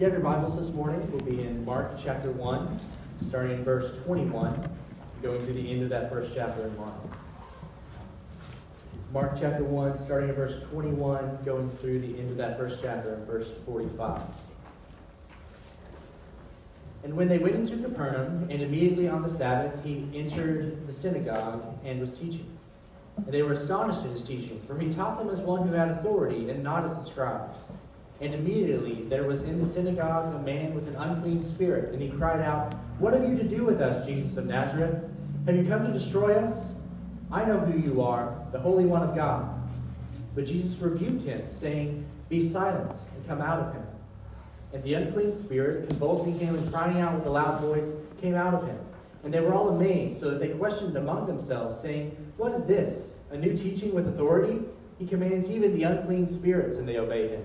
you have your Bibles this morning, we'll be in Mark chapter 1, starting in verse 21, going to the end of that first chapter in Mark. Mark chapter 1, starting in verse 21, going through the end of that first chapter in verse 45. And when they went into Capernaum, and immediately on the Sabbath, he entered the synagogue and was teaching. And they were astonished at his teaching, for he taught them as one who had authority, and not as the scribes. And immediately there was in the synagogue a man with an unclean spirit, and he cried out, What have you to do with us, Jesus of Nazareth? Have you come to destroy us? I know who you are, the Holy One of God. But Jesus rebuked him, saying, Be silent, and come out of him. And the unclean spirit, convulsing him and crying out with a loud voice, came out of him. And they were all amazed, so that they questioned among themselves, saying, What is this? A new teaching with authority? He commands even the unclean spirits, and they obey him.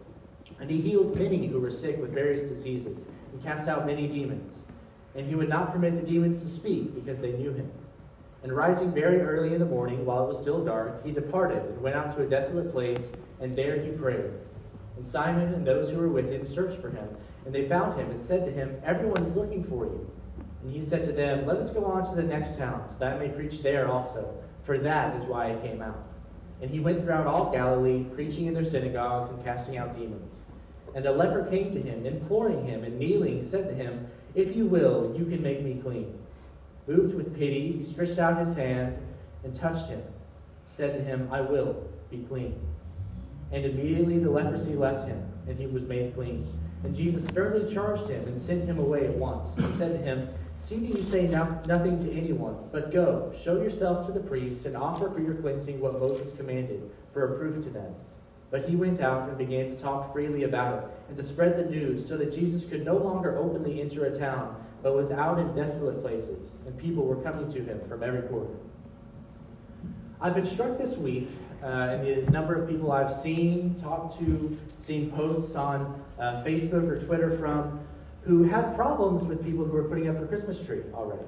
And he healed many who were sick with various diseases, and cast out many demons. And he would not permit the demons to speak, because they knew him. And rising very early in the morning, while it was still dark, he departed and went out to a desolate place, and there he prayed. And Simon and those who were with him searched for him, and they found him, and said to him, Everyone is looking for you. And he said to them, Let us go on to the next towns, that I may preach there also, for that is why I came out. And he went throughout all Galilee, preaching in their synagogues and casting out demons. And a leper came to him, imploring him, and kneeling, said to him, If you will, you can make me clean. Moved with pity, he stretched out his hand and touched him, said to him, I will be clean. And immediately the leprosy left him, and he was made clean. And Jesus sternly charged him and sent him away at once, and said to him, See that you say no, nothing to anyone, but go, show yourself to the priests, and offer for your cleansing what Moses commanded, for a proof to them. But he went out and began to talk freely about it, and to spread the news, so that Jesus could no longer openly enter a town, but was out in desolate places, and people were coming to him from every quarter. I've been struck this week uh, in the number of people I've seen, talked to, seen posts on uh, Facebook or Twitter from, who have problems with people who are putting up a Christmas tree already.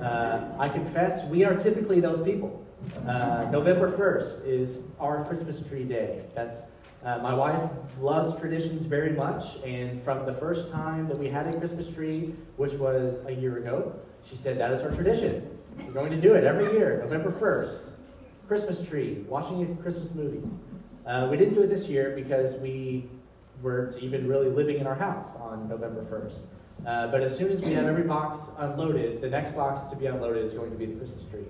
Uh, I confess, we are typically those people. Uh, November 1st is our Christmas tree day. That's uh, my wife loves traditions very much, and from the first time that we had a Christmas tree, which was a year ago, she said that is our tradition. We're going to do it every year, November 1st. Christmas tree, watching a Christmas movie. Uh, we didn't do it this year because we weren't even really living in our house on November 1st. Uh, but as soon as we have every box unloaded, the next box to be unloaded is going to be the Christmas tree.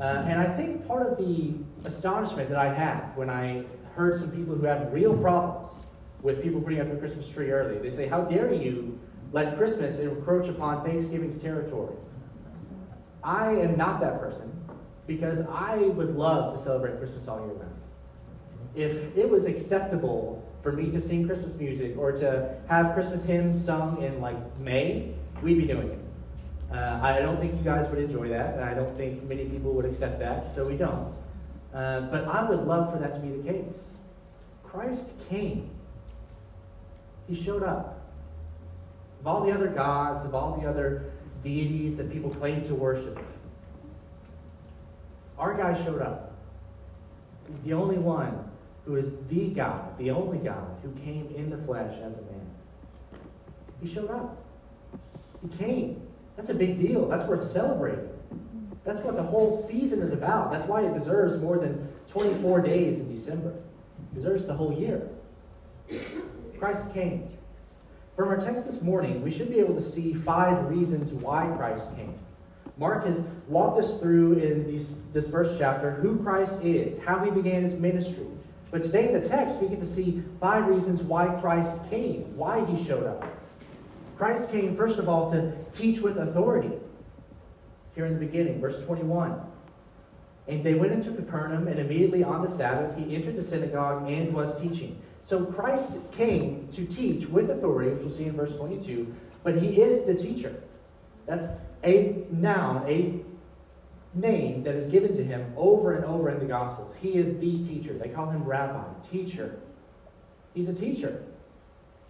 Uh, and I think part of the astonishment that I had when I heard some people who have real problems with people putting up a Christmas tree early, they say, How dare you let Christmas encroach upon Thanksgiving's territory? I am not that person because I would love to celebrate Christmas all year round. If it was acceptable for me to sing Christmas music or to have Christmas hymns sung in like May, we'd be doing it. Uh, I don't think you guys would enjoy that, and I don't think many people would accept that, so we don't. Uh, but I would love for that to be the case. Christ came. He showed up. Of all the other gods, of all the other deities that people claim to worship, our guy showed up. He's the only one who is the God, the only God, who came in the flesh as a man. He showed up. He came. That's a big deal. That's worth celebrating. That's what the whole season is about. That's why it deserves more than 24 days in December. It deserves the whole year. Christ came. From our text this morning, we should be able to see five reasons why Christ came. Mark has walked us through in these, this first chapter who Christ is, how he began his ministry. But today in the text, we get to see five reasons why Christ came, why he showed up. Christ came, first of all, to teach with authority. Here in the beginning, verse 21. And they went into Capernaum, and immediately on the Sabbath, he entered the synagogue and was teaching. So Christ came to teach with authority, which we'll see in verse 22, But he is the teacher. That's a noun, a name that is given to him over and over in the Gospels. He is the teacher. They call him rabbi, teacher. He's a teacher.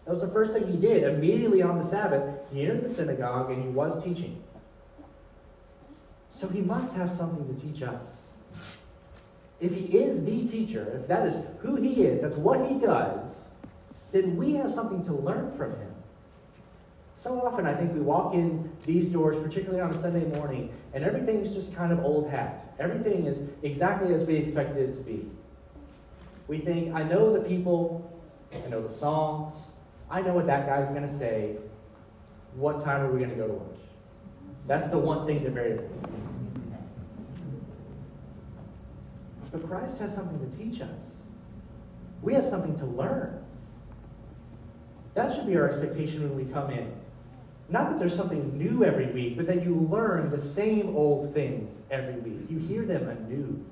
That was the first thing he did. Immediately on the Sabbath, he entered the synagogue and he was teaching. So he must have something to teach us. If he is the teacher, if that is who he is, that's what he does, then we have something to learn from him. So often, I think we walk in these doors, particularly on a Sunday morning, and everything's just kind of old hat. Everything is exactly as we expected it to be. We think, I know the people, I know the songs, I know what that guy's going to say. What time are we going to go to lunch? That's the one thing that very. But Christ has something to teach us. We have something to learn. That should be our expectation when we come in. Not that there's something new every week, but that you learn the same old things every week. You hear them anew.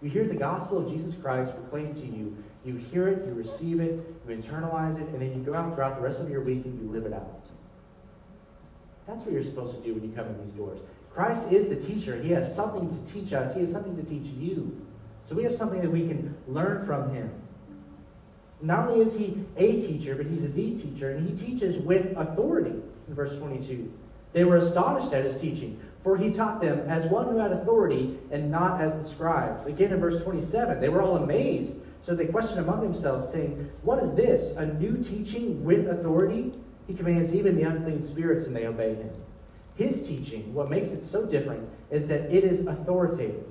You hear the gospel of Jesus Christ proclaimed to you. You hear it, you receive it, you internalize it, and then you go out throughout the rest of your week and you live it out. That's what you're supposed to do when you come in these doors. Christ is the teacher. He has something to teach us, He has something to teach you. So we have something that we can learn from Him. Not only is He a teacher, but He's a the teacher, and He teaches with authority in verse 22. They were astonished at His teaching, for He taught them as one who had authority and not as the scribes. Again in verse 27, they were all amazed. So they question among themselves, saying, What is this? A new teaching with authority? He commands even the unclean spirits, and they obey him. His teaching, what makes it so different, is that it is authoritative.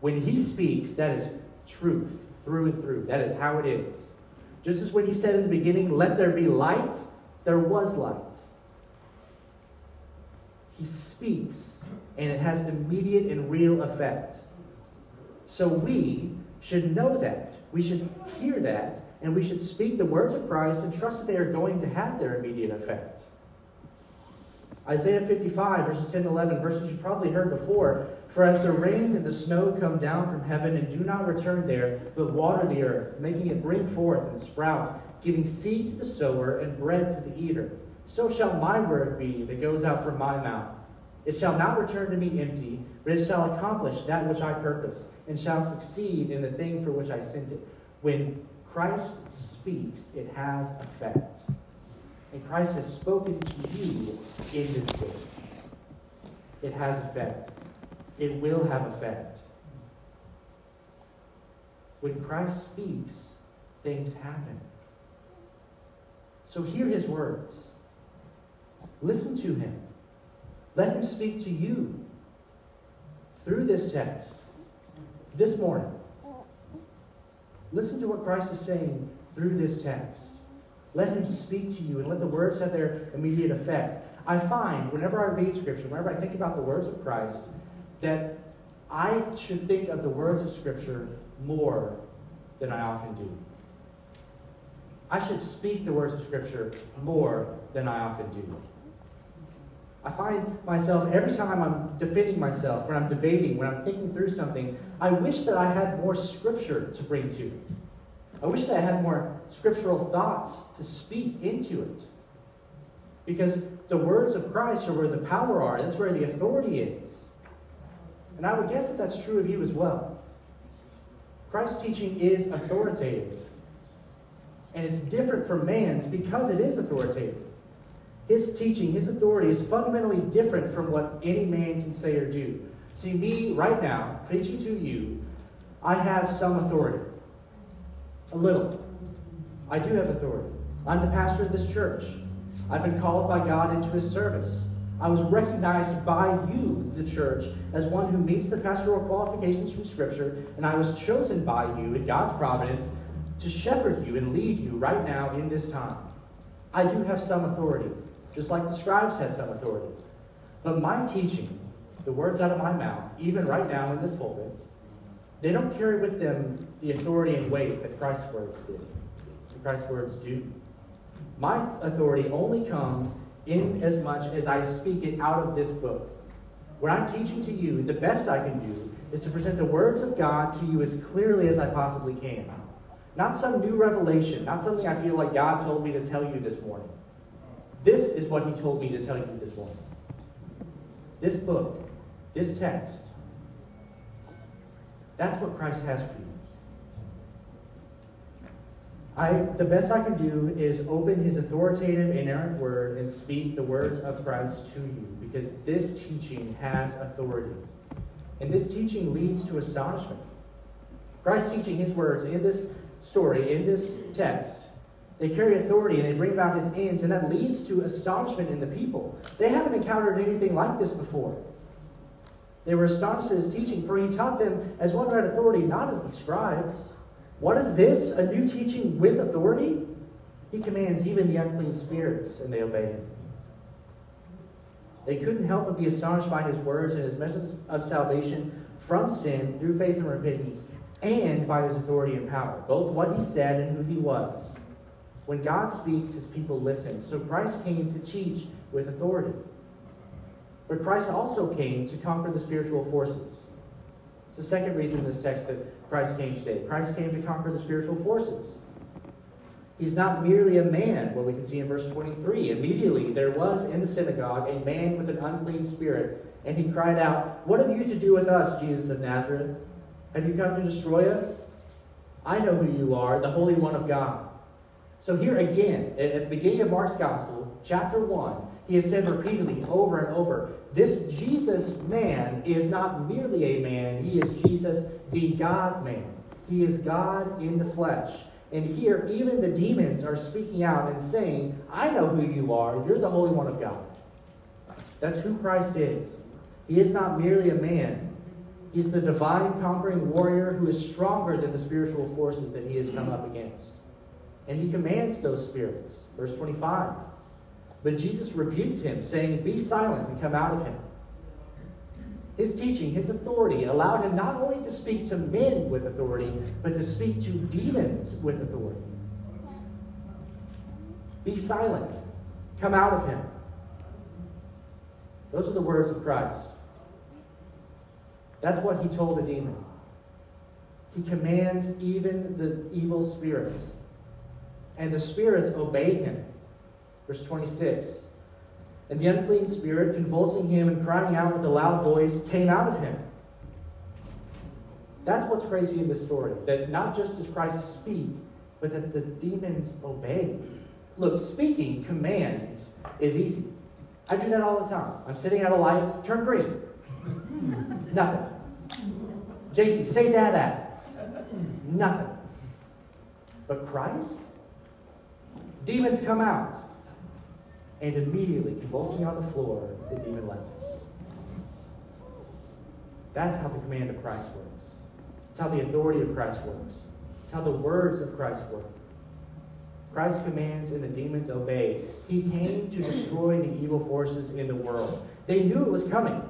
When he speaks, that is truth through and through. That is how it is. Just as when he said in the beginning, Let there be light, there was light. He speaks, and it has immediate and real effect. So we should know that. We should hear that, and we should speak the words of Christ and trust that they are going to have their immediate effect. Isaiah 55, verses 10 to 11, verses you've probably heard before. For as the rain and the snow come down from heaven and do not return there, but water the earth, making it bring forth and sprout, giving seed to the sower and bread to the eater, so shall my word be that goes out from my mouth. It shall not return to me empty, but it shall accomplish that which I purpose, and shall succeed in the thing for which I sent it. When Christ speaks, it has effect. And Christ has spoken to you in this book. It has effect. It will have effect. When Christ speaks, things happen. So hear his words. Listen to him. Let him speak to you through this text this morning. Listen to what Christ is saying through this text. Let him speak to you and let the words have their immediate effect. I find whenever I read Scripture, whenever I think about the words of Christ, that I should think of the words of Scripture more than I often do. I should speak the words of Scripture more than I often do. I find myself every time I'm defending myself, when I'm debating, when I'm thinking through something, I wish that I had more Scripture to bring to it. I wish that I had more scriptural thoughts to speak into it. Because the words of Christ are where the power are, that's where the authority is. And I would guess that that's true of you as well. Christ's teaching is authoritative. And it's different from man's because it is authoritative. His teaching, his authority is fundamentally different from what any man can say or do. See, me right now, preaching to you, I have some authority. A little. I do have authority. I'm the pastor of this church. I've been called by God into his service. I was recognized by you, the church, as one who meets the pastoral qualifications from Scripture, and I was chosen by you in God's providence to shepherd you and lead you right now in this time. I do have some authority, just like the scribes had some authority. But my teaching, the words out of my mouth, even right now in this pulpit, they don't carry with them the authority and weight that Christ's words did. Christ's words do. My authority only comes in as much as I speak it out of this book. What I'm teaching to you, the best I can do, is to present the words of God to you as clearly as I possibly can. Not some new revelation, not something I feel like God told me to tell you this morning. This is what he told me to tell you this morning. This book, this text, that's what Christ has for you. I, the best I can do is open his authoritative, inerrant word and speak the words of Christ to you because this teaching has authority. And this teaching leads to astonishment. Christ teaching his words in this story, in this text, they carry authority and they bring about his ends, and that leads to astonishment in the people. They haven't encountered anything like this before. They were astonished at his teaching, for he taught them as one who had authority, not as the scribes. What is this? A new teaching with authority? He commands even the unclean spirits, and they obey him. They couldn't help but be astonished by his words and his message of salvation from sin through faith and repentance, and by his authority and power, both what he said and who he was. When God speaks, his people listen. So Christ came to teach with authority. But Christ also came to conquer the spiritual forces. It's the second reason in this text that Christ came today. Christ came to conquer the spiritual forces. He's not merely a man, what we can see in verse 23. Immediately there was in the synagogue a man with an unclean spirit, and he cried out, What have you to do with us, Jesus of Nazareth? Have you come to destroy us? I know who you are, the Holy One of God. So here again, at the beginning of Mark's Gospel, chapter 1, he has said repeatedly over and over this Jesus man is not merely a man, he is Jesus, the God man. He is God in the flesh. And here, even the demons are speaking out and saying, I know who you are. You're the Holy One of God. That's who Christ is. He is not merely a man, he's the divine conquering warrior who is stronger than the spiritual forces that he has come up against. And he commands those spirits. Verse 25. But Jesus rebuked him, saying, Be silent and come out of him. His teaching, his authority allowed him not only to speak to men with authority, but to speak to demons with authority. Be silent. Come out of him. Those are the words of Christ. That's what he told the demon. He commands even the evil spirits. And the spirits obey him. Verse 26. And the unclean spirit, convulsing him and crying out with a loud voice, came out of him. That's what's crazy in this story. That not just does Christ speak, but that the demons obey. Look, speaking commands is easy. I do that all the time. I'm sitting at a light, turn green. Nothing. JC, say that at. Nothing. But Christ? Demons come out. And immediately, convulsing on the floor, the demon left. That's how the command of Christ works. It's how the authority of Christ works. It's how the words of Christ work. Christ commands and the demons obey. He came to destroy the evil forces in the world. They knew it was coming.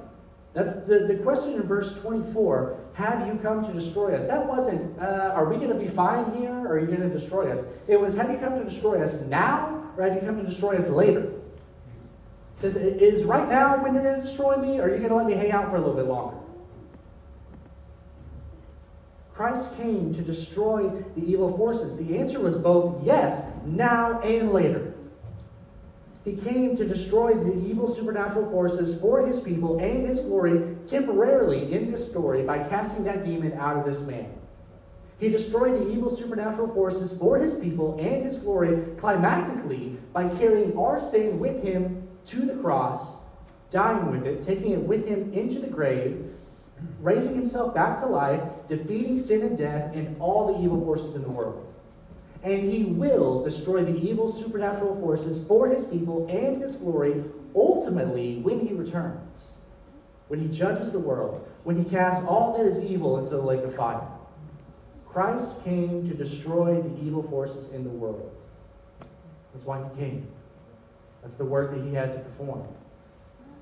That's the, the question in verse 24 Have you come to destroy us? That wasn't, uh, Are we going to be fine here or are you going to destroy us? It was, Have you come to destroy us now or have you come to destroy us later? It says, Is right now when you're going to destroy me or are you going to let me hang out for a little bit longer? Christ came to destroy the evil forces. The answer was both yes, now and later. He came to destroy the evil supernatural forces for his people and his glory temporarily in this story by casting that demon out of this man. He destroyed the evil supernatural forces for his people and his glory climactically by carrying our sin with him to the cross, dying with it, taking it with him into the grave, raising himself back to life, defeating sin and death and all the evil forces in the world. And he will destroy the evil supernatural forces for his people and his glory ultimately when he returns, when he judges the world, when he casts all that is evil into the lake of fire. Christ came to destroy the evil forces in the world. That's why he came. That's the work that he had to perform.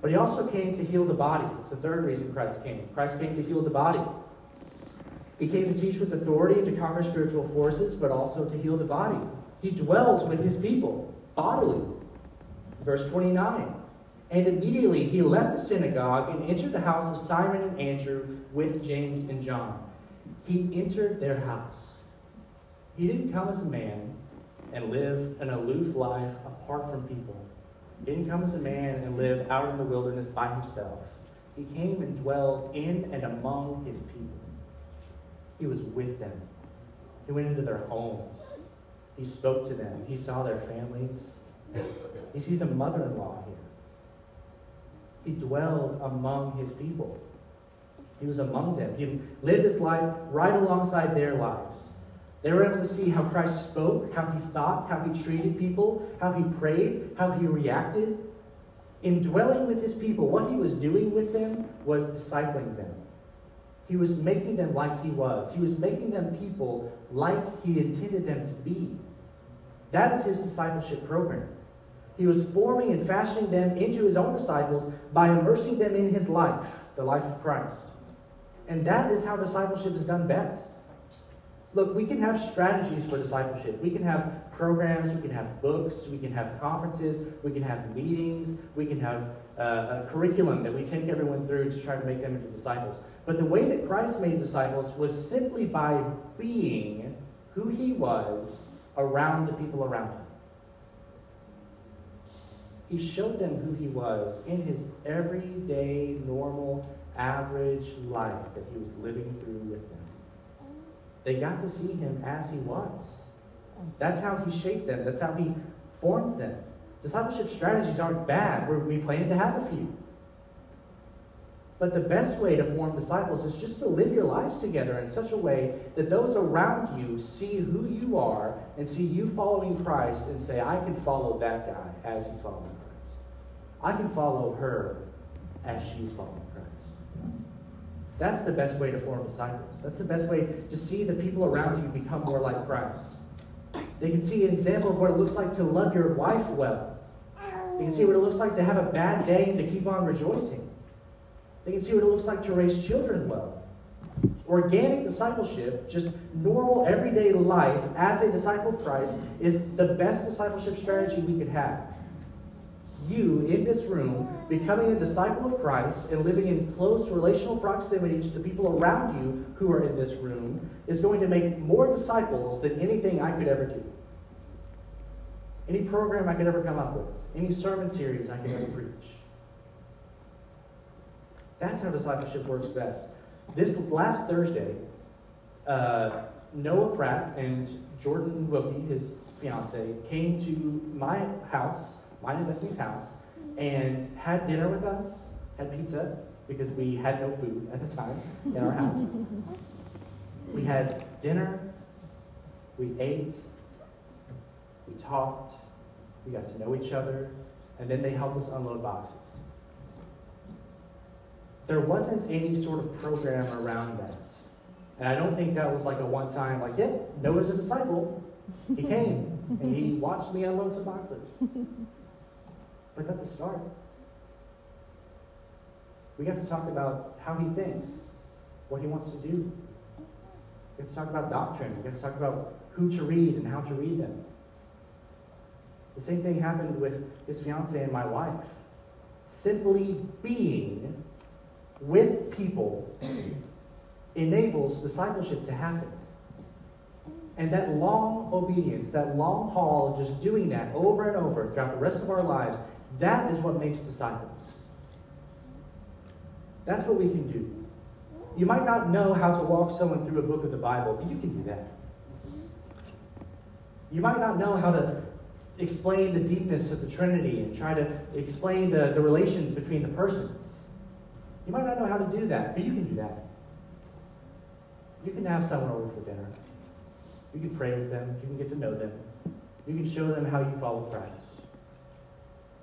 But he also came to heal the body. It's the third reason Christ came. Christ came to heal the body. He came to teach with authority and to conquer spiritual forces, but also to heal the body. He dwells with his people bodily. Verse 29. And immediately he left the synagogue and entered the house of Simon and Andrew with James and John. He entered their house. He didn't come as a man and live an aloof life apart from people. He didn't come as a man and live out in the wilderness by himself. He came and dwelled in and among his people. He was with them. He went into their homes. He spoke to them. He saw their families. He sees a mother in law here. He dwelled among his people. He was among them. He lived his life right alongside their lives. They were able to see how Christ spoke, how he thought, how he treated people, how he prayed, how he reacted. In dwelling with his people, what he was doing with them was discipling them. He was making them like he was. He was making them people like he intended them to be. That is his discipleship program. He was forming and fashioning them into his own disciples by immersing them in his life, the life of Christ. And that is how discipleship is done best. Look, we can have strategies for discipleship. We can have programs, we can have books, we can have conferences, we can have meetings, we can have uh, a curriculum that we take everyone through to try to make them into disciples. But the way that Christ made disciples was simply by being who he was around the people around him. He showed them who he was in his everyday, normal, average life that he was living through with them. They got to see him as he was. That's how he shaped them, that's how he formed them. Discipleship strategies aren't bad. We're, we plan to have a few. But the best way to form disciples is just to live your lives together in such a way that those around you see who you are and see you following Christ and say, I can follow that guy as he's following Christ. I can follow her as she's following Christ. that's the best way to form disciples. That's the best way to see the people around you become more like Christ. They can see an example of what it looks like to love your wife well. They can see what it looks like to have a bad day and to keep on rejoicing. They can see what it looks like to raise children well. Organic discipleship, just normal everyday life as a disciple of Christ, is the best discipleship strategy we could have you in this room becoming a disciple of Christ and living in close relational proximity to the people around you who are in this room is going to make more disciples than anything I could ever do. Any program I could ever come up with, any sermon series I could ever preach. That's how discipleship works best. This last Thursday, uh, Noah Pratt and Jordan Wilkie, his fiance, came to my house mine and Destiny's house, and had dinner with us, had pizza, because we had no food at the time in our house. we had dinner, we ate, we talked, we got to know each other, and then they helped us unload boxes. There wasn't any sort of program around that. And I don't think that was like a one time, like, yep, yeah, Noah's a disciple. He came and he watched me unload some boxes. But that's a start. We got to talk about how he thinks, what he wants to do. We got to talk about doctrine. We got to talk about who to read and how to read them. The same thing happened with his fiance and my wife. Simply being with people enables discipleship to happen. And that long obedience, that long haul of just doing that over and over throughout the rest of our lives that is what makes disciples. That's what we can do. You might not know how to walk someone through a book of the Bible, but you can do that. You might not know how to explain the deepness of the Trinity and try to explain the, the relations between the persons. You might not know how to do that, but you can do that. You can have someone over for dinner. You can pray with them. You can get to know them. You can show them how you follow Christ.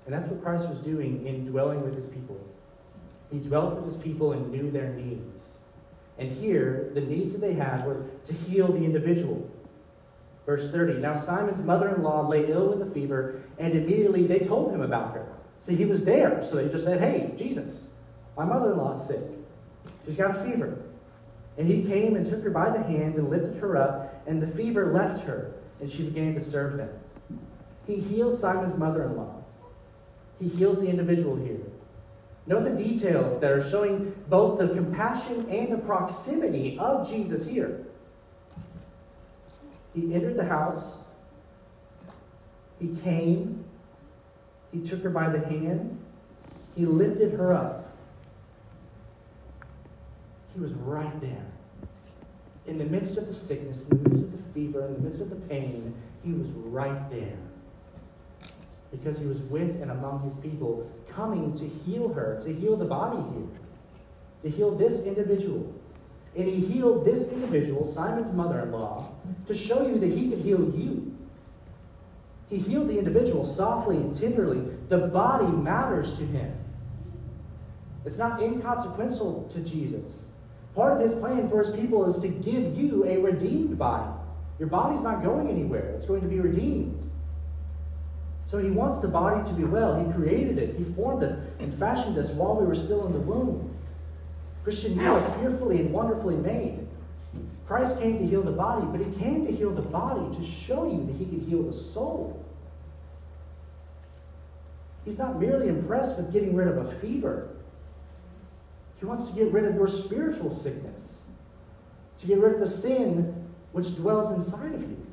And that's what Christ was doing in dwelling with his people. He dwelt with his people and knew their needs. And here, the needs that they had were to heal the individual. Verse 30 Now Simon's mother in law lay ill with a fever, and immediately they told him about her. So he was there. So they just said, Hey, Jesus, my mother in law is sick. She's got a fever. And he came and took her by the hand and lifted her up, and the fever left her, and she began to serve them. He heals Simon's mother in law. He heals the individual here. Note the details that are showing both the compassion and the proximity of Jesus here. He entered the house, he came, He took her by the hand. He lifted her up. He was right there. In the midst of the sickness, in the midst of the fever, in the midst of the pain, he was right there. Because he was with and among his people, coming to heal her, to heal the body here, to heal this individual. And he healed this individual, Simon's mother in law, to show you that he could heal you. He healed the individual softly and tenderly. The body matters to him, it's not inconsequential to Jesus. Part of his plan for his people is to give you a redeemed body. Your body's not going anywhere, it's going to be redeemed. So he wants the body to be well. He created it, he formed us and fashioned us while we were still in the womb. Christian, you are fearfully and wonderfully made. Christ came to heal the body, but he came to heal the body to show you that he could heal the soul. He's not merely impressed with getting rid of a fever. He wants to get rid of your spiritual sickness, to get rid of the sin which dwells inside of you.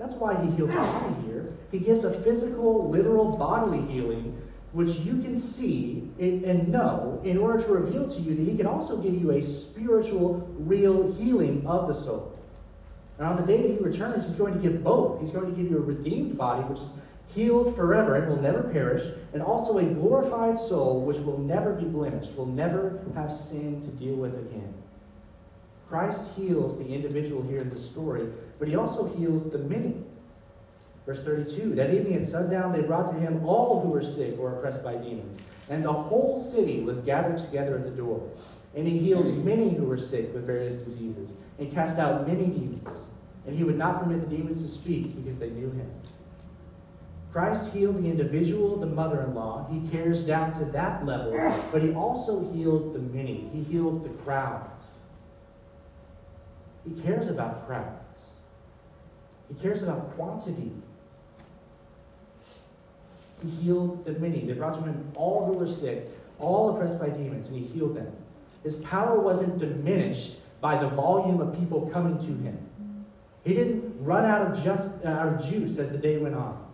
That's why he healed the body here. He gives a physical, literal bodily healing which you can see and know in order to reveal to you that he can also give you a spiritual, real healing of the soul. And on the day that he returns, he's going to give both. He's going to give you a redeemed body, which is healed forever and will never perish, and also a glorified soul, which will never be blemished, will never have sin to deal with again. Christ heals the individual here in the story, but he also heals the many. Verse 32 That evening at sundown, they brought to him all who were sick or oppressed by demons. And the whole city was gathered together at the door. And he healed many who were sick with various diseases, and cast out many demons. And he would not permit the demons to speak because they knew him. Christ healed the individual, the mother in law. He cares down to that level, but he also healed the many. He healed the crowds. He cares about crowds, he cares about quantity. He healed the many. They brought to him in all who were sick, all oppressed by demons, and he healed them. His power wasn't diminished by the volume of people coming to him. He didn't run out of, just, uh, out of juice as the day went on.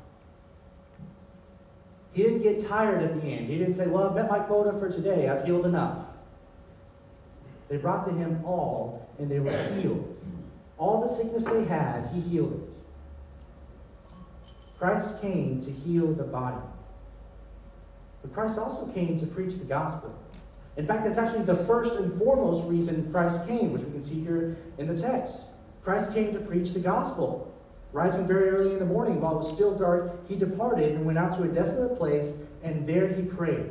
He didn't get tired at the end. He didn't say, Well, I've met my quota for today. I've healed enough. They brought to him all, and they were healed. All the sickness they had, he healed it. Christ came to heal the body. But Christ also came to preach the gospel. In fact, that's actually the first and foremost reason Christ came, which we can see here in the text. Christ came to preach the gospel. Rising very early in the morning, while it was still dark, he departed and went out to a desolate place, and there he prayed.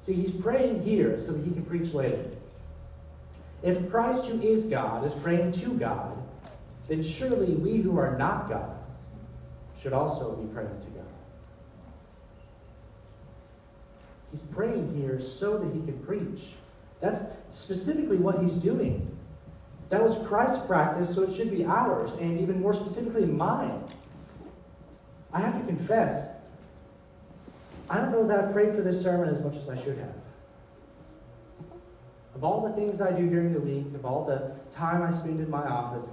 See, he's praying here so that he can preach later. If Christ, who is God, is praying to God, then surely we who are not God should also be praying to God. He's praying here so that he can preach. That's specifically what he's doing. That was Christ's practice, so it should be ours, and even more specifically, mine. I have to confess, I don't know that I've prayed for this sermon as much as I should have. Of all the things I do during the week, of all the time I spend in my office,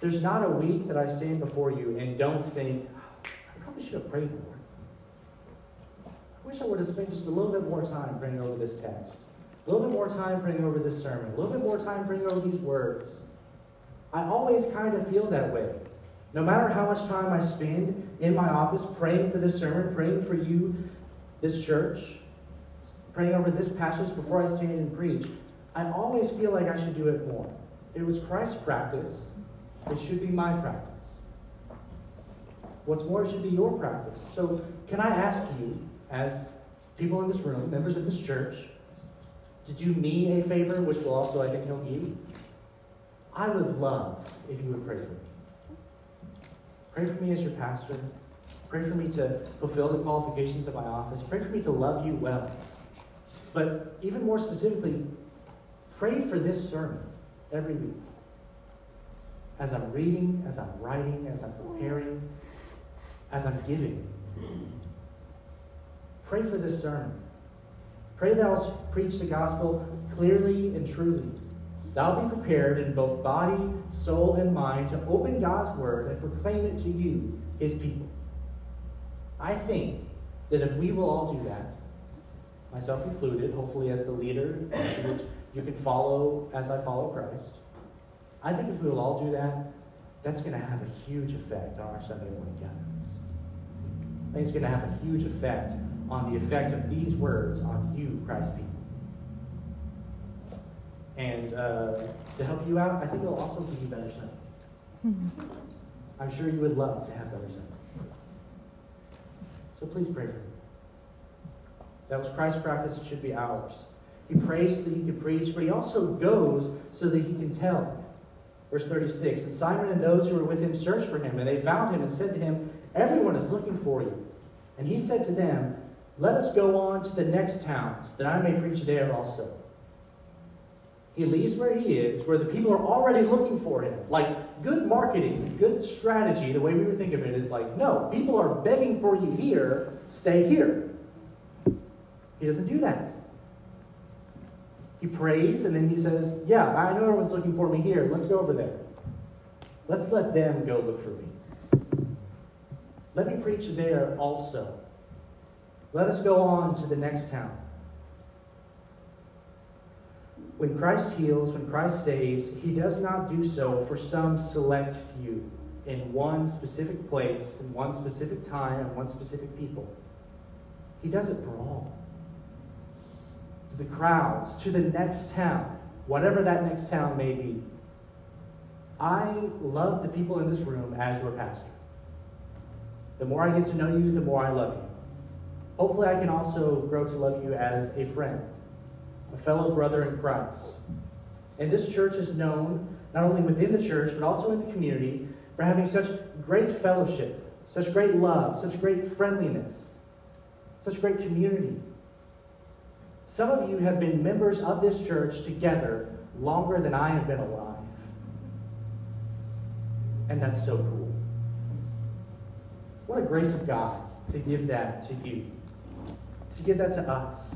there's not a week that I stand before you and don't think, oh, I probably should have prayed more. I wish I would have spent just a little bit more time praying over this text, a little bit more time praying over this sermon, a little bit more time praying over these words. I always kind of feel that way. No matter how much time I spend in my office praying for this sermon, praying for you, this church, praying over this passage before I stand and preach, I always feel like I should do it more. It was Christ's practice. It should be my practice. What's more, it should be your practice. So, can I ask you, as people in this room, members of this church, to do me a favor, which will also, I think, help you? I would love if you would pray for me. Pray for me as your pastor. Pray for me to fulfill the qualifications of my office. Pray for me to love you well. But even more specifically, pray for this sermon every week as I'm reading, as I'm writing, as I'm preparing, as I'm giving. Pray for this sermon. Pray thou preach the gospel clearly and truly. Thou be prepared in both body, soul, and mind to open God's word and proclaim it to you, his people. I think that if we will all do that, myself included, hopefully as the leader, that you can follow as I follow Christ, I think if we will all do that, that's going to have a huge effect on our Sunday morning gatherings. I think it's going to have a huge effect on the effect of these words on you, Christ people. And uh, to help you out, I think it'll also give you better Sundays. I'm sure you would love to have better Sundays. So please pray for me. That was Christ's practice, it should be ours. He prays so that he can preach, but he also goes so that he can tell. Verse 36 And Simon and those who were with him searched for him, and they found him and said to him, Everyone is looking for you. And he said to them, Let us go on to the next towns, that I may preach there also. He leaves where he is, where the people are already looking for him. Like good marketing, good strategy, the way we would think of it is like, no, people are begging for you here, stay here. He doesn't do that. He prays and then he says, Yeah, I know everyone's looking for me here. Let's go over there. Let's let them go look for me. Let me preach there also. Let us go on to the next town. When Christ heals, when Christ saves, he does not do so for some select few in one specific place, in one specific time, and one specific people. He does it for all. To the crowds, to the next town, whatever that next town may be. I love the people in this room as your pastor. The more I get to know you, the more I love you. Hopefully, I can also grow to love you as a friend a fellow brother in Christ. And this church is known, not only within the church, but also in the community, for having such great fellowship, such great love, such great friendliness, such great community. Some of you have been members of this church together longer than I have been alive. And that's so cool. What a grace of God to give that to you, to give that to us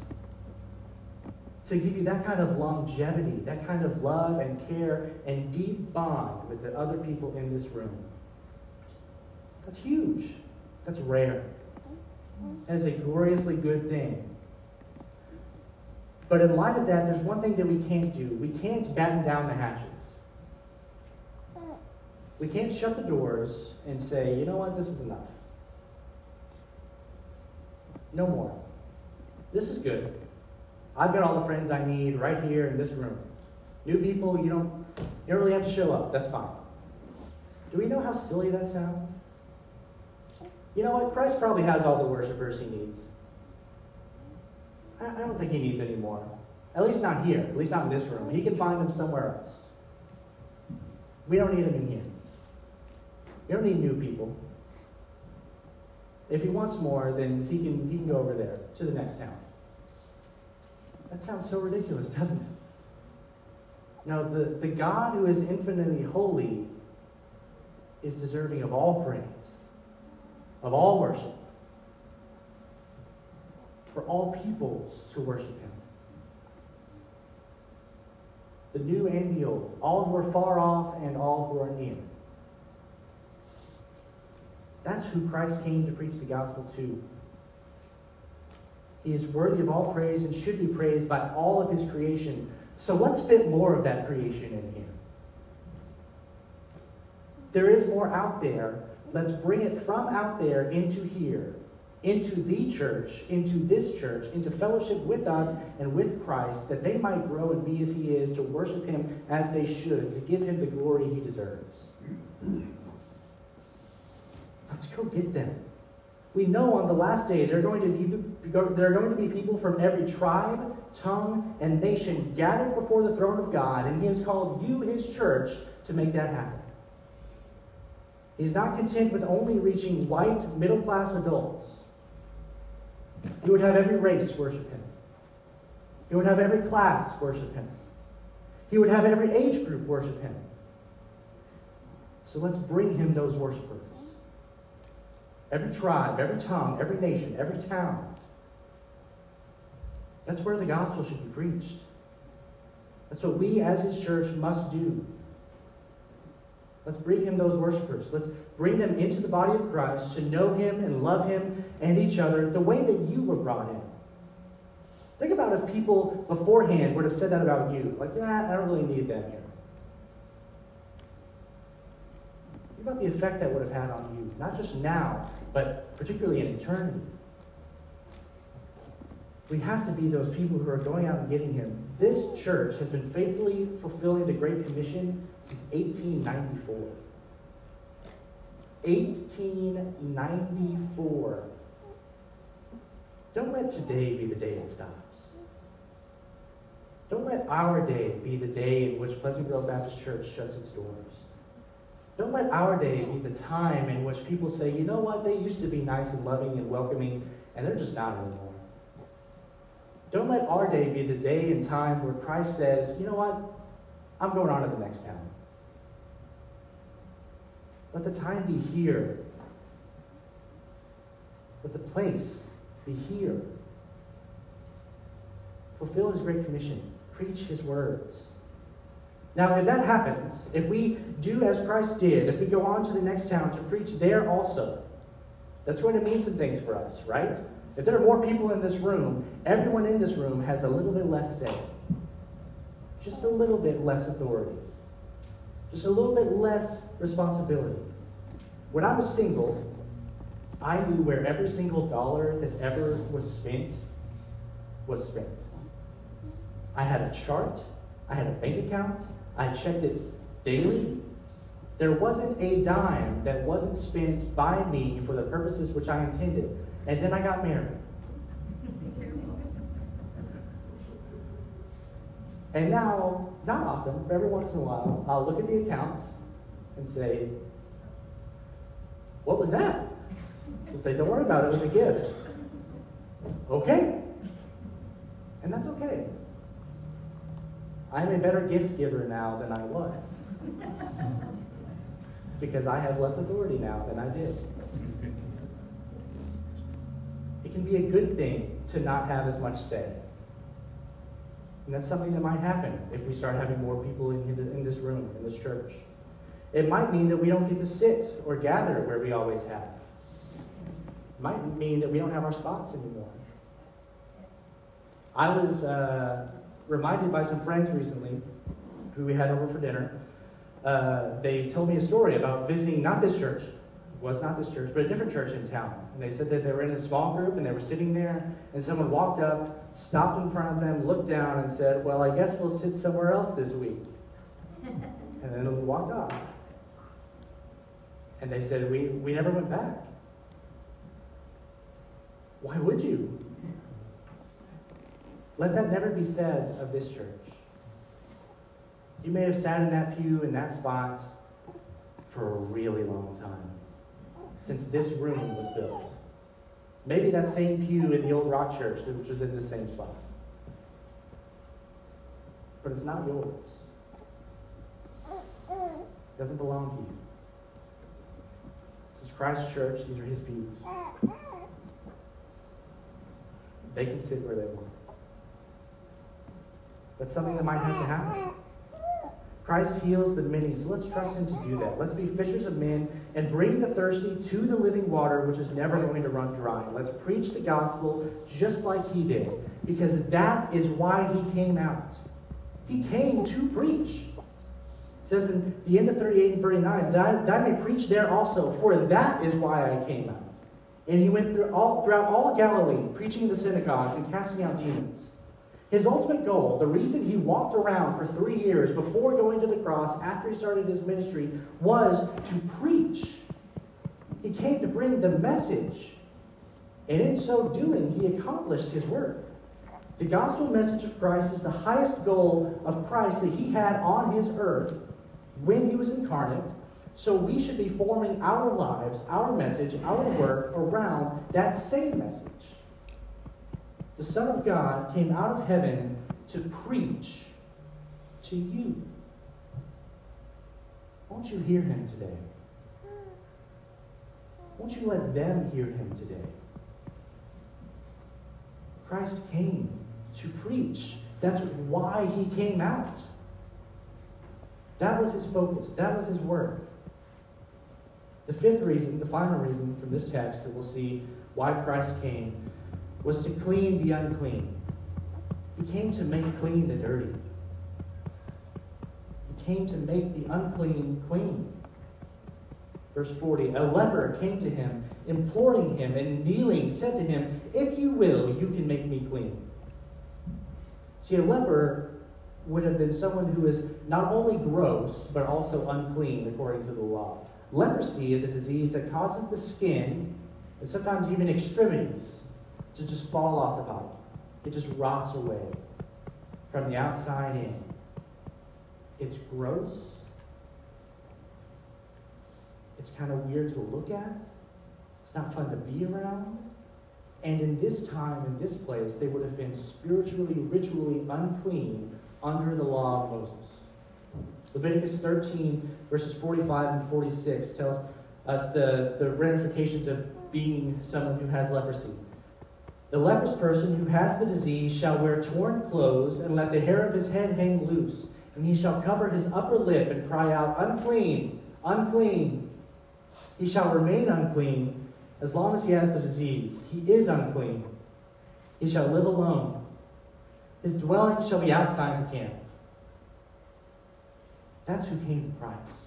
to give you that kind of longevity, that kind of love and care and deep bond with the other people in this room. That's huge. That's rare. That is a gloriously good thing. But in light of that, there's one thing that we can't do. We can't batten down the hatches. We can't shut the doors and say, you know what, this is enough. No more. This is good. I've got all the friends I need right here in this room. New people, you don't, you don't really have to show up. That's fine. Do we know how silly that sounds? You know what? Christ probably has all the worshipers he needs. I, I don't think he needs any more. At least not here. At least not in this room. He can find them somewhere else. We don't need them in here. We don't need new people. If he wants more, then he can, he can go over there to the next town. That sounds so ridiculous, doesn't it? Now, the, the God who is infinitely holy is deserving of all praise, of all worship, for all peoples to worship him. The new and the old, all who are far off and all who are near. That's who Christ came to preach the gospel to. He is worthy of all praise and should be praised by all of his creation. So let's fit more of that creation in here. There is more out there. Let's bring it from out there into here, into the church, into this church, into fellowship with us and with Christ, that they might grow and be as he is, to worship him as they should, to give him the glory he deserves. Let's go get them. We know on the last day there are going to be, there are going to be people from every tribe, tongue, and nation gathered before the throne of God, and He has called you, His church, to make that happen. He's not content with only reaching white, middle class adults. He would have every race worship Him, He would have every class worship Him, He would have every age group worship Him. So let's bring Him those worshipers every tribe, every tongue, every nation, every town. That's where the gospel should be preached. That's what we as his church must do. Let's bring him those worshipers. Let's bring them into the body of Christ to know Him and love Him and each other the way that you were brought in. Think about if people beforehand would have said that about you. Like, yeah, I don't really need them here. Think about the effect that would have had on you, not just now, but particularly in eternity. We have to be those people who are going out and getting him. This church has been faithfully fulfilling the Great Commission since 1894. 1894. Don't let today be the day it stops. Don't let our day be the day in which Pleasant Grove Baptist Church shuts its doors. Don't let our day be the time in which people say, you know what, they used to be nice and loving and welcoming, and they're just not anymore. Don't let our day be the day and time where Christ says, you know what, I'm going on to the next town. Let the time be here. Let the place be here. Fulfill his great commission. Preach his words. Now, if that happens, if we do as Christ did, if we go on to the next town to preach there also, that's going to mean some things for us, right? If there are more people in this room, everyone in this room has a little bit less say. Just a little bit less authority. Just a little bit less responsibility. When I was single, I knew where every single dollar that ever was spent was spent. I had a chart, I had a bank account, I checked it daily. There wasn't a dime that wasn't spent by me for the purposes which I intended. And then I got married. And now, not often, but every once in a while, I'll look at the accounts and say, What was that? She'll say, Don't worry about it, it was a gift. Okay. And that's okay. I'm a better gift giver now than I was. because I have less authority now than I did. It can be a good thing to not have as much say. And that's something that might happen if we start having more people in, in this room, in this church. It might mean that we don't get to sit or gather where we always have. It might mean that we don't have our spots anymore. I was uh, reminded by some friends recently who we had over for dinner. Uh, they told me a story about visiting not this church, was not this church, but a different church in town. And they said that they were in a small group and they were sitting there, and someone walked up, stopped in front of them, looked down, and said, Well, I guess we'll sit somewhere else this week. and then walked off. And they said, We, we never went back. Why would you? Let that never be said of this church. You may have sat in that pew in that spot for a really long time since this room was built. Maybe that same pew in the old rock church, which was in the same spot. But it's not yours. It doesn't belong to you. This is Christ's church. These are his pews. They can sit where they want. That's something that might have to happen. Christ heals the many, so let's trust him to do that. Let's be fishers of men and bring the thirsty to the living water, which is never going to run dry. Let's preach the gospel just like he did, because that is why he came out. He came to preach. It says in the end of 38 and 39, that, that I may preach there also, for that is why I came out. And he went through all, throughout all Galilee, preaching in the synagogues and casting out demons. His ultimate goal, the reason he walked around for three years before going to the cross after he started his ministry, was to preach. He came to bring the message. And in so doing, he accomplished his work. The gospel message of Christ is the highest goal of Christ that he had on his earth when he was incarnate. So we should be forming our lives, our message, our work around that same message the Son of God came out of heaven to preach to you. Won't you hear him today? Won't you let them hear him today? Christ came to preach. That's why he came out. That was his focus, that was his work. The fifth reason, the final reason from this text that we'll see why Christ came, was to clean the unclean. He came to make clean the dirty. He came to make the unclean clean. Verse 40 A leper came to him, imploring him, and kneeling said to him, If you will, you can make me clean. See, a leper would have been someone who is not only gross, but also unclean according to the law. Leprosy is a disease that causes the skin, and sometimes even extremities, to just fall off the body. It just rots away from the outside in. It's gross. It's kind of weird to look at. It's not fun to be around. And in this time, in this place, they would have been spiritually, ritually unclean under the law of Moses. Leviticus 13, verses 45 and 46 tells us the, the ramifications of being someone who has leprosy. The leprous person who has the disease shall wear torn clothes and let the hair of his head hang loose, and he shall cover his upper lip and cry out, Unclean, unclean. He shall remain unclean as long as he has the disease. He is unclean. He shall live alone. His dwelling shall be outside the camp. That's who came to Christ.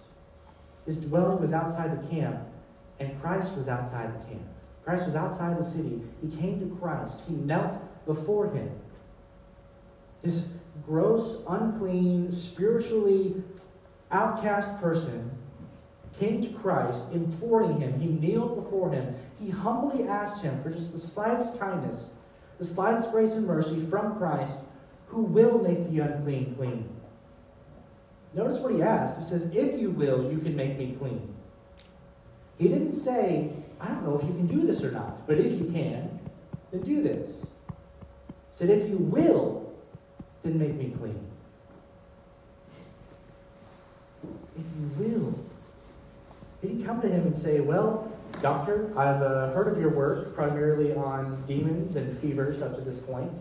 His dwelling was outside the camp, and Christ was outside the camp. Christ was outside the city. He came to Christ. He knelt before him. This gross, unclean, spiritually outcast person came to Christ, imploring him. He kneeled before him. He humbly asked him for just the slightest kindness, the slightest grace and mercy from Christ, who will make the unclean clean. Notice what he asked. He says, If you will, you can make me clean. He didn't say, I don't know if you can do this or not, but if you can, then do this. He said, If you will, then make me clean. If you will. He didn't come to him and say, Well, doctor, I've uh, heard of your work primarily on demons and fevers up to this point.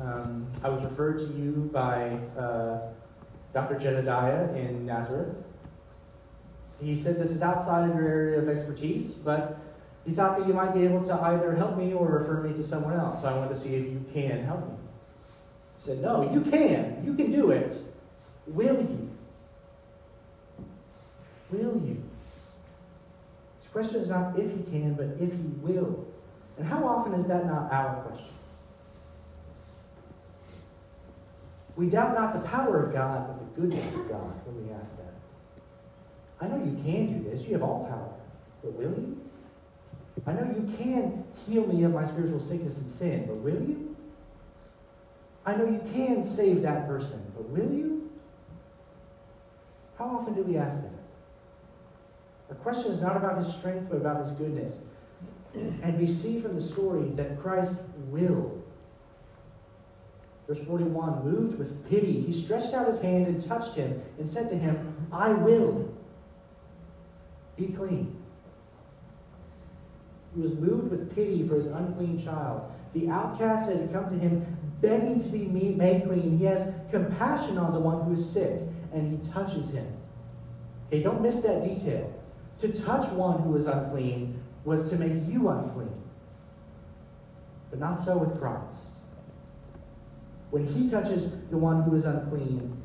Um, I was referred to you by uh, Dr. Jedediah in Nazareth. He said this is outside of your area of expertise, but he thought that you might be able to either help me or refer me to someone else. So I wanted to see if you can help me. He said, No, you can. You can do it. Will you? Will you? His question is not if he can, but if he will. And how often is that not our question? We doubt not the power of God, but the goodness of God when we ask that. I know you can do this. You have all power. But will you? I know you can heal me of my spiritual sickness and sin, but will you? I know you can save that person, but will you? How often do we ask that? The question is not about his strength, but about his goodness. And we see from the story that Christ will. Verse 41 moved with pity, he stretched out his hand and touched him and said to him, I will. Be clean. He was moved with pity for his unclean child. The outcast had come to him begging to be made clean. He has compassion on the one who is sick, and he touches him. Okay, don't miss that detail. To touch one who is unclean was to make you unclean. But not so with Christ. When he touches the one who is unclean,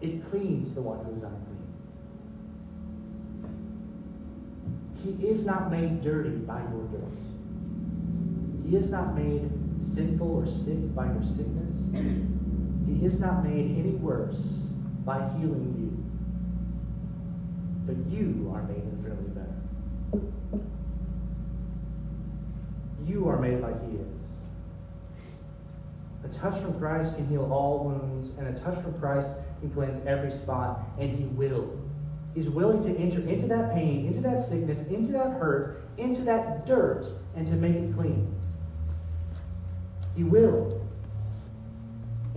it cleans the one who is unclean. He is not made dirty by your dirt. He is not made sinful or sick by your sickness. He is not made any worse by healing you. But you are made infinitely better. You are made like He is. A touch from Christ can heal all wounds, and a touch from Christ can cleanse every spot, and He will. He's willing to enter into that pain, into that sickness, into that hurt, into that dirt, and to make it clean. He will.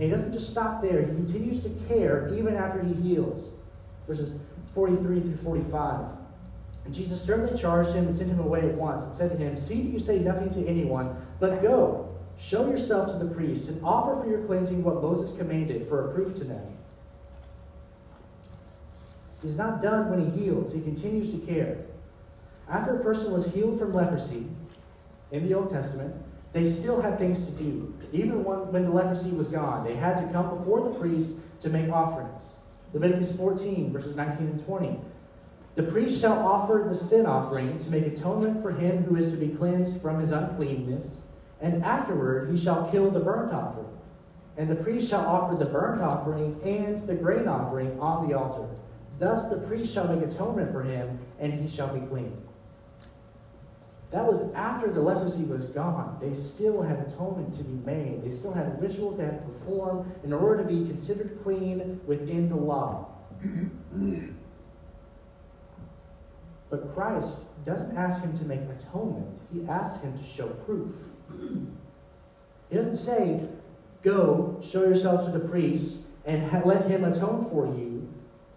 And he doesn't just stop there, he continues to care even after he heals. Verses 43 through 45. And Jesus sternly charged him and sent him away at once and said to him, See that you say nothing to anyone, but go, show yourself to the priests, and offer for your cleansing what Moses commanded for a proof to them. He's not done when he heals, he continues to care. After a person was healed from leprosy in the Old Testament, they still had things to do. Even when, the leprosy was gone, they had to come before the priest to make offerings. Leviticus 14, verses 19 and 20. The priest shall offer the sin offering to make atonement for him who is to be cleansed from his uncleanness, and afterward he shall kill the burnt offering. And the priest shall offer the burnt offering and the grain offering on the altar. Thus the priest shall make atonement for him, and he shall be clean. That was after the leprosy was gone. They still had atonement to be made. They still had rituals they had to perform in order to be considered clean within the law. but Christ doesn't ask him to make atonement, he asks him to show proof. He doesn't say, Go, show yourself to the priest, and let him atone for you.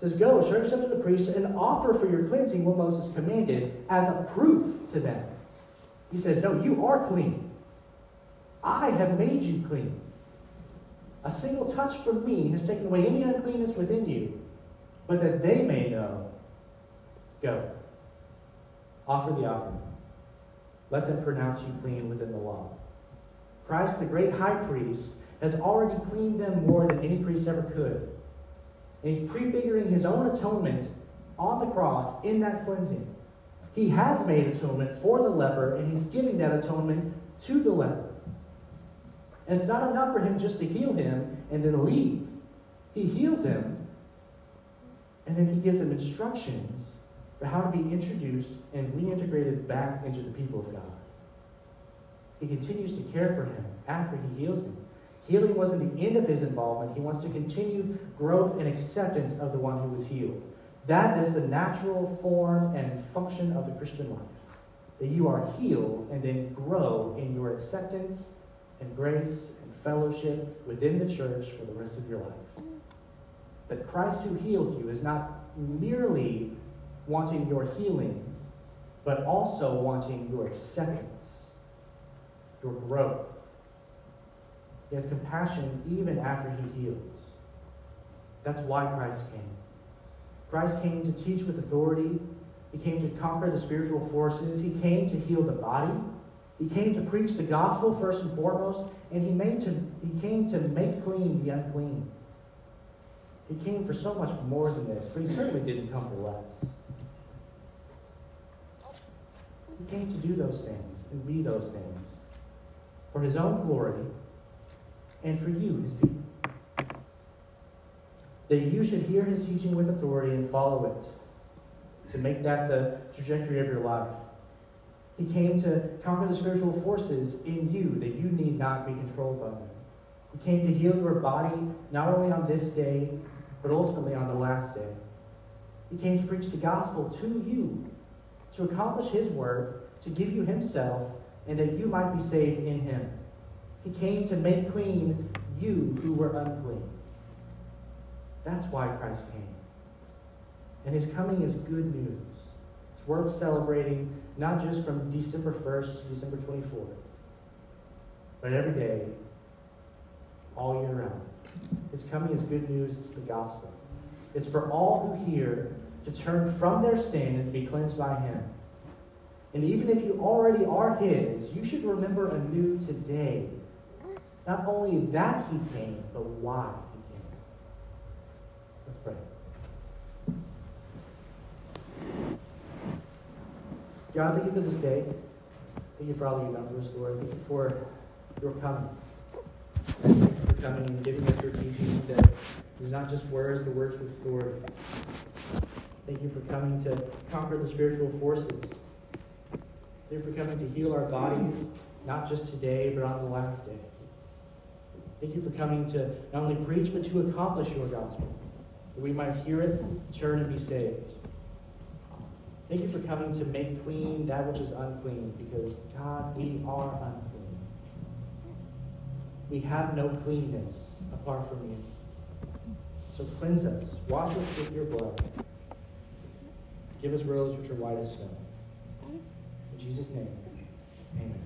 Says, Go, show yourself to the priest, and offer for your cleansing what Moses commanded as a proof to them. He says, No, you are clean. I have made you clean. A single touch from me has taken away any uncleanness within you, but that they may know. Go. Offer the offering. Let them pronounce you clean within the law. Christ, the great high priest, has already cleaned them more than any priest ever could. And he's prefiguring his own atonement on the cross in that cleansing. He has made atonement for the leper, and he's giving that atonement to the leper. And it's not enough for him just to heal him and then leave. He heals him, and then he gives him instructions for how to be introduced and reintegrated back into the people of God. He continues to care for him after he heals him. Healing wasn't the end of his involvement. He wants to continue growth and acceptance of the one who was healed. That is the natural form and function of the Christian life. That you are healed and then grow in your acceptance and grace and fellowship within the church for the rest of your life. That Christ who healed you is not merely wanting your healing, but also wanting your acceptance, your growth. He has compassion even after he heals. That's why Christ came. Christ came to teach with authority. He came to conquer the spiritual forces. He came to heal the body. He came to preach the gospel first and foremost, and he, made to, he came to make clean the unclean. He came for so much more than this, but he certainly didn't come for less. He came to do those things and be those things for his own glory and for you, his people that you should hear his teaching with authority and follow it, to make that the trajectory of your life. He came to conquer the spiritual forces in you that you need not be controlled by them. He came to heal your body not only on this day, but ultimately on the last day. He came to preach the gospel to you, to accomplish his work, to give you himself, and that you might be saved in him. He came to make clean you who were unclean. That's why Christ came. And his coming is good news. It's worth celebrating, not just from December 1st to December 24th, but every day, all year round. His coming is good news. It's the gospel. It's for all who hear to turn from their sin and to be cleansed by him. And even if you already are his, you should remember anew today not only that he came, but why. He came. Let's pray. God, thank you for this day. Thank you for all that you've done for us, Lord. Thank you for your coming. Thank you for coming and giving us your teaching that is not just words, but words with authority. Thank you for coming to conquer the spiritual forces. Thank you for coming to heal our bodies, not just today, but on the last day. Thank you for coming to not only preach, but to accomplish your gospel that we might hear it, turn, and be saved. Thank you for coming to make clean that which is unclean, because, God, we are unclean. We have no cleanness apart from you. So cleanse us, wash us with your blood. Give us robes which are white as snow. In Jesus' name, amen.